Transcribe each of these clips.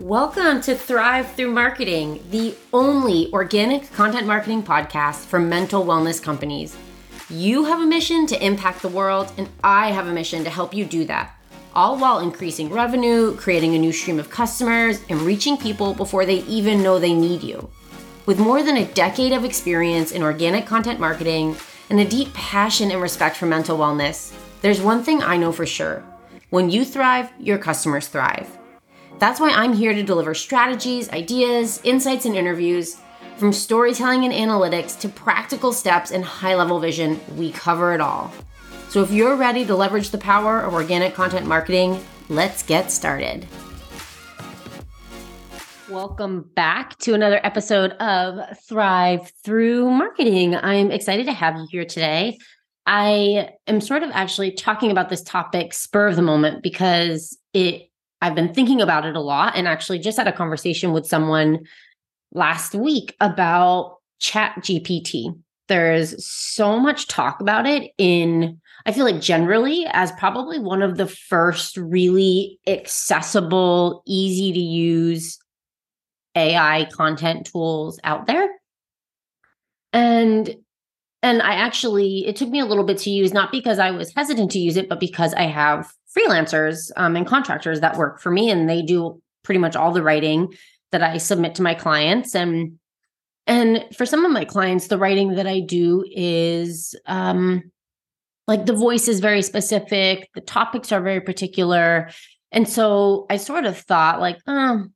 Welcome to Thrive Through Marketing, the only organic content marketing podcast for mental wellness companies. You have a mission to impact the world, and I have a mission to help you do that, all while increasing revenue, creating a new stream of customers, and reaching people before they even know they need you. With more than a decade of experience in organic content marketing and a deep passion and respect for mental wellness, there's one thing I know for sure. When you thrive, your customers thrive. That's why I'm here to deliver strategies, ideas, insights, and interviews. From storytelling and analytics to practical steps and high level vision, we cover it all. So if you're ready to leverage the power of organic content marketing, let's get started. Welcome back to another episode of Thrive Through Marketing. I'm excited to have you here today. I am sort of actually talking about this topic spur of the moment because it I've been thinking about it a lot and actually just had a conversation with someone last week about chat GPT. There's so much talk about it in, I feel like generally as probably one of the first really accessible, easy to use AI content tools out there. And and I actually it took me a little bit to use not because I was hesitant to use it but because I have freelancers um, and contractors that work for me and they do pretty much all the writing that I submit to my clients and and for some of my clients the writing that I do is um like the voice is very specific the topics are very particular and so I sort of thought like oh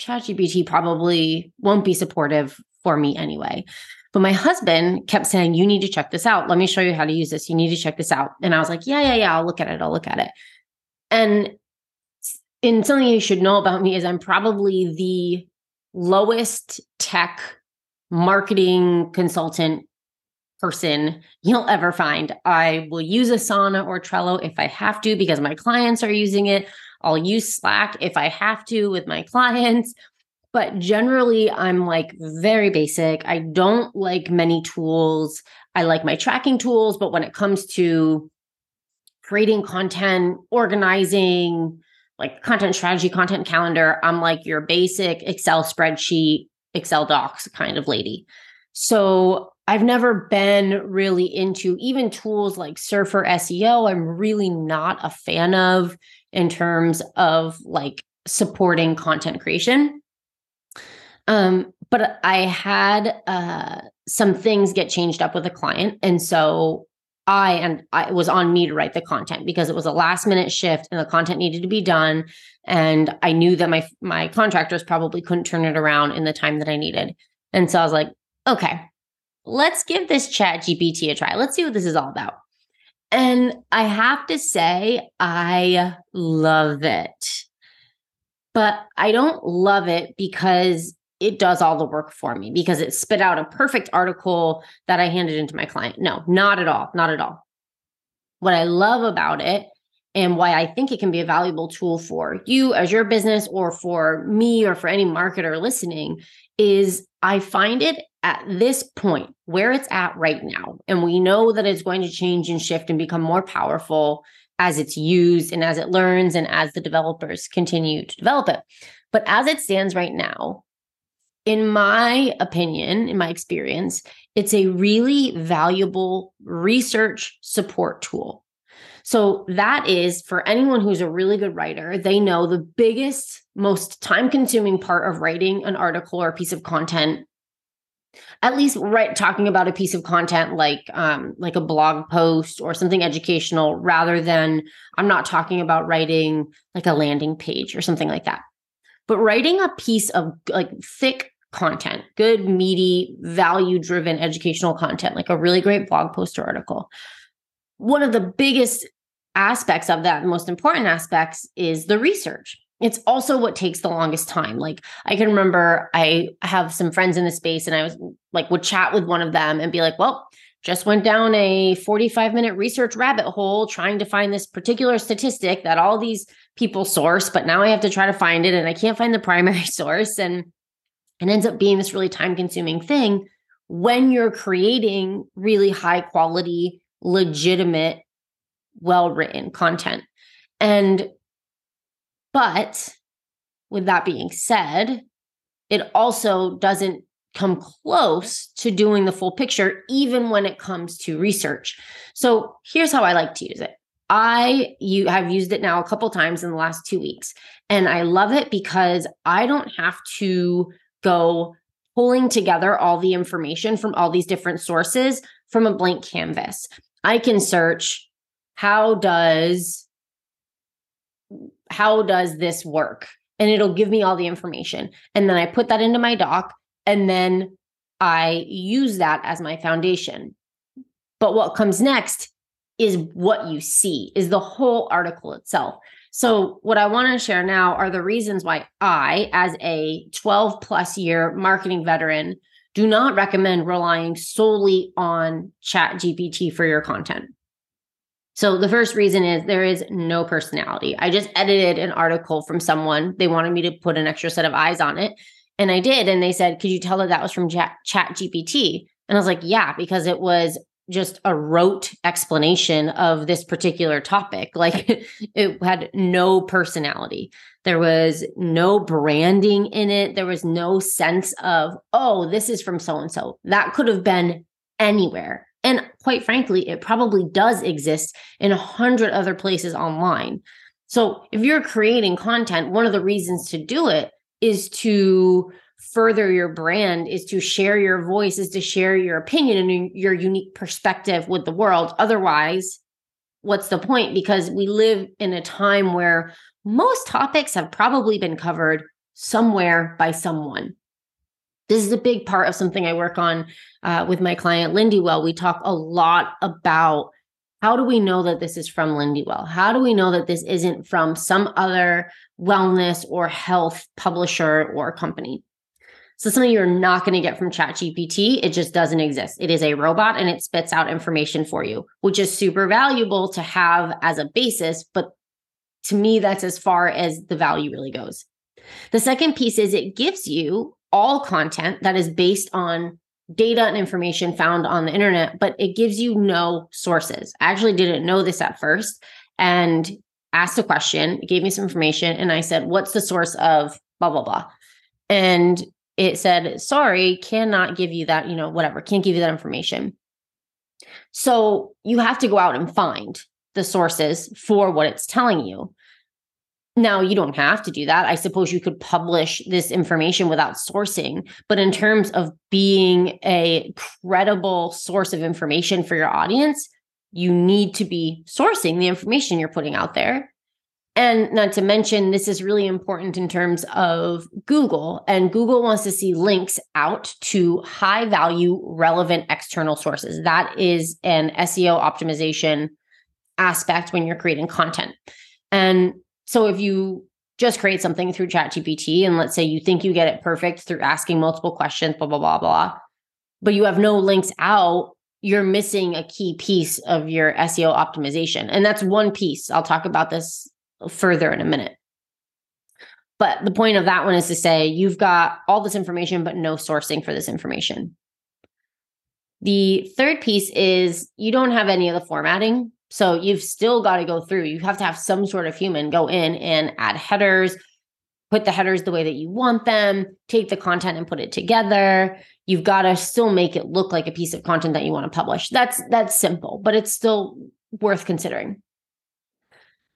ChatGPT probably won't be supportive for me anyway but my husband kept saying, You need to check this out. Let me show you how to use this. You need to check this out. And I was like, Yeah, yeah, yeah. I'll look at it. I'll look at it. And in something you should know about me is I'm probably the lowest tech marketing consultant person you'll ever find. I will use Asana or Trello if I have to because my clients are using it. I'll use Slack if I have to with my clients. But generally, I'm like very basic. I don't like many tools. I like my tracking tools, but when it comes to creating content, organizing, like content strategy, content calendar. I'm like your basic Excel spreadsheet, Excel docs kind of lady. So I've never been really into even tools like Surfer SEO. I'm really not a fan of in terms of like supporting content creation. Um, but I had uh, some things get changed up with a client. And so I and I, it was on me to write the content because it was a last minute shift and the content needed to be done. And I knew that my my contractors probably couldn't turn it around in the time that I needed. And so I was like, okay, let's give this chat GPT a try. Let's see what this is all about. And I have to say, I love it. But I don't love it because it does all the work for me because it spit out a perfect article that I handed into my client. No, not at all. Not at all. What I love about it and why I think it can be a valuable tool for you as your business or for me or for any marketer listening is I find it at this point where it's at right now. And we know that it's going to change and shift and become more powerful as it's used and as it learns and as the developers continue to develop it. But as it stands right now, in my opinion, in my experience, it's a really valuable research support tool. So, that is for anyone who's a really good writer, they know the biggest, most time consuming part of writing an article or a piece of content at least right talking about a piece of content like um like a blog post or something educational rather than i'm not talking about writing like a landing page or something like that but writing a piece of like thick content, good, meaty, value driven educational content, like a really great blog post or article. One of the biggest aspects of that, the most important aspects, is the research. It's also what takes the longest time. Like I can remember I have some friends in the space and I was like would chat with one of them and be like, well, just went down a 45 minute research rabbit hole trying to find this particular statistic that all these people source, but now I have to try to find it and I can't find the primary source. And it ends up being this really time consuming thing when you're creating really high quality, legitimate, well written content. And, but with that being said, it also doesn't come close to doing the full picture, even when it comes to research. So here's how I like to use it. I you have used it now a couple times in the last two weeks, and I love it because I don't have to go pulling together all the information from all these different sources from a blank canvas. I can search how does how does this work? And it'll give me all the information. And then I put that into my doc and then I use that as my foundation. But what comes next is what you see, is the whole article itself. So, what I want to share now are the reasons why I, as a 12 plus year marketing veteran, do not recommend relying solely on Chat GPT for your content. So, the first reason is there is no personality. I just edited an article from someone. They wanted me to put an extra set of eyes on it. And I did. And they said, Could you tell that that was from Chat GPT? And I was like, Yeah, because it was just a rote explanation of this particular topic. Like it had no personality. There was no branding in it. There was no sense of, oh, this is from so and so. That could have been anywhere. And quite frankly, it probably does exist in a hundred other places online. So if you're creating content, one of the reasons to do it is to further your brand is to share your voice is to share your opinion and your unique perspective with the world. Otherwise what's the point? Because we live in a time where most topics have probably been covered somewhere by someone. This is a big part of something i work on uh, with my client lindywell we talk a lot about how do we know that this is from lindywell how do we know that this isn't from some other wellness or health publisher or company so something you're not going to get from ChatGPT, it just doesn't exist. It is a robot and it spits out information for you, which is super valuable to have as a basis, but to me that's as far as the value really goes. The second piece is it gives you all content that is based on data and information found on the internet, but it gives you no sources. I actually didn't know this at first and asked a question, gave me some information, and I said, What's the source of blah, blah, blah? And it said, sorry, cannot give you that, you know, whatever, can't give you that information. So you have to go out and find the sources for what it's telling you. Now, you don't have to do that. I suppose you could publish this information without sourcing, but in terms of being a credible source of information for your audience, you need to be sourcing the information you're putting out there. And not to mention, this is really important in terms of Google. And Google wants to see links out to high value, relevant external sources. That is an SEO optimization aspect when you're creating content. And so if you just create something through ChatGPT, and let's say you think you get it perfect through asking multiple questions, blah, blah, blah, blah, but you have no links out, you're missing a key piece of your SEO optimization. And that's one piece. I'll talk about this further in a minute. But the point of that one is to say you've got all this information, but no sourcing for this information. The third piece is you don't have any of the formatting. So you've still got to go through. You have to have some sort of human go in and add headers, put the headers the way that you want them, take the content and put it together. You've got to still make it look like a piece of content that you want to publish. That's that's simple, but it's still worth considering.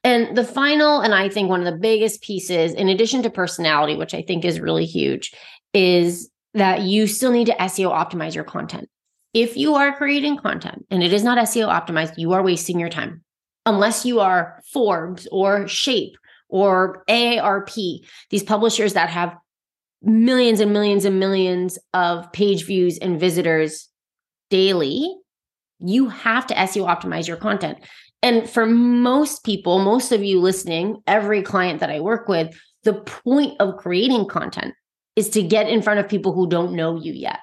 And the final, and I think one of the biggest pieces, in addition to personality, which I think is really huge, is that you still need to SEO optimize your content. If you are creating content and it is not SEO optimized, you are wasting your time. Unless you are Forbes or Shape or AARP, these publishers that have millions and millions and millions of page views and visitors daily, you have to SEO optimize your content. And for most people, most of you listening, every client that I work with, the point of creating content is to get in front of people who don't know you yet.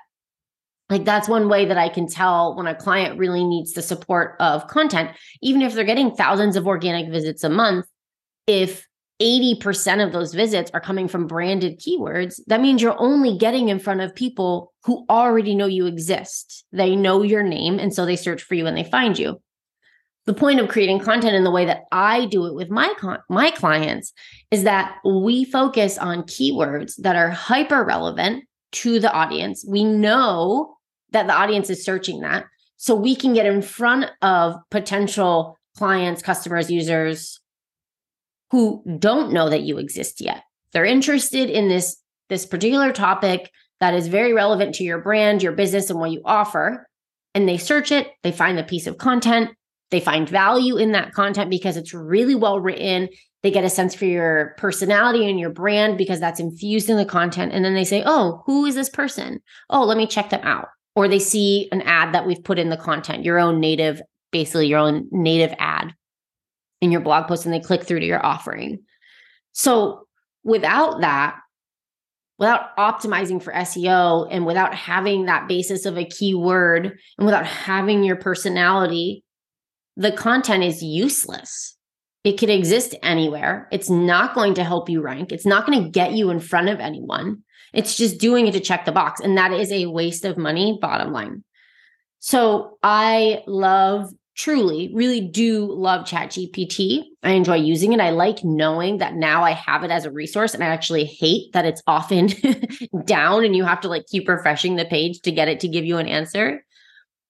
Like that's one way that I can tell when a client really needs the support of content, even if they're getting thousands of organic visits a month. If 80% of those visits are coming from branded keywords, that means you're only getting in front of people who already know you exist. They know your name. And so they search for you and they find you. The point of creating content in the way that I do it with my con- my clients is that we focus on keywords that are hyper relevant to the audience. We know that the audience is searching that. So we can get in front of potential clients, customers, users who don't know that you exist yet. They're interested in this this particular topic that is very relevant to your brand, your business and what you offer, and they search it, they find the piece of content, they find value in that content because it's really well written. They get a sense for your personality and your brand because that's infused in the content. And then they say, Oh, who is this person? Oh, let me check them out. Or they see an ad that we've put in the content, your own native, basically your own native ad in your blog post, and they click through to your offering. So without that, without optimizing for SEO and without having that basis of a keyword and without having your personality the content is useless. It could exist anywhere. It's not going to help you rank. It's not going to get you in front of anyone. It's just doing it to check the box. And that is a waste of money, bottom line. So I love, truly, really do love ChatGPT. I enjoy using it. I like knowing that now I have it as a resource. And I actually hate that it's often down and you have to like keep refreshing the page to get it to give you an answer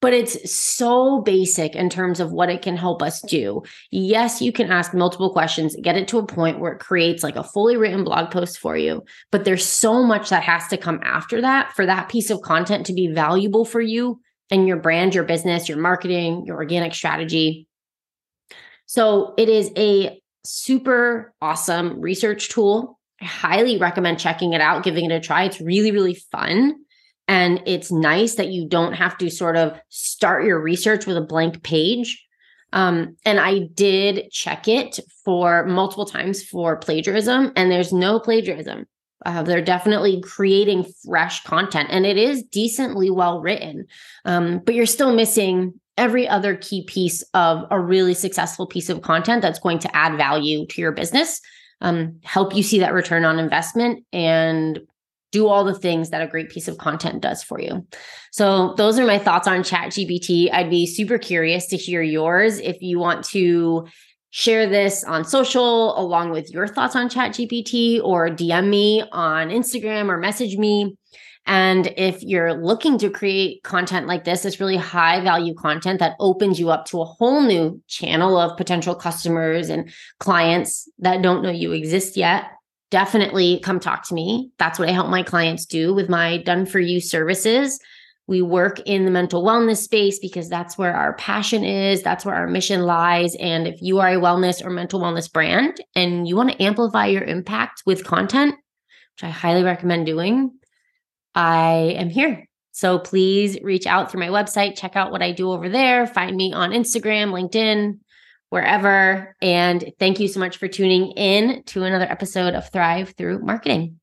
but it's so basic in terms of what it can help us do. Yes, you can ask multiple questions, get it to a point where it creates like a fully written blog post for you, but there's so much that has to come after that for that piece of content to be valuable for you and your brand, your business, your marketing, your organic strategy. So it is a super awesome research tool. I highly recommend checking it out, giving it a try. It's really, really fun. And it's nice that you don't have to sort of start your research with a blank page. Um, and I did check it for multiple times for plagiarism, and there's no plagiarism. Uh, they're definitely creating fresh content, and it is decently well written. Um, but you're still missing every other key piece of a really successful piece of content that's going to add value to your business, um, help you see that return on investment, and do all the things that a great piece of content does for you. So those are my thoughts on ChatGPT. I'd be super curious to hear yours if you want to share this on social along with your thoughts on ChatGPT or DM me on Instagram or message me. And if you're looking to create content like this, this really high value content that opens you up to a whole new channel of potential customers and clients that don't know you exist yet, definitely come talk to me. That's what I help my clients do with my done for you services. We work in the mental wellness space because that's where our passion is, that's where our mission lies. And if you are a wellness or mental wellness brand and you want to amplify your impact with content, which I highly recommend doing, I am here. So please reach out through my website, check out what I do over there, find me on Instagram, LinkedIn, wherever. And thank you so much for tuning in to another episode of Thrive Through Marketing.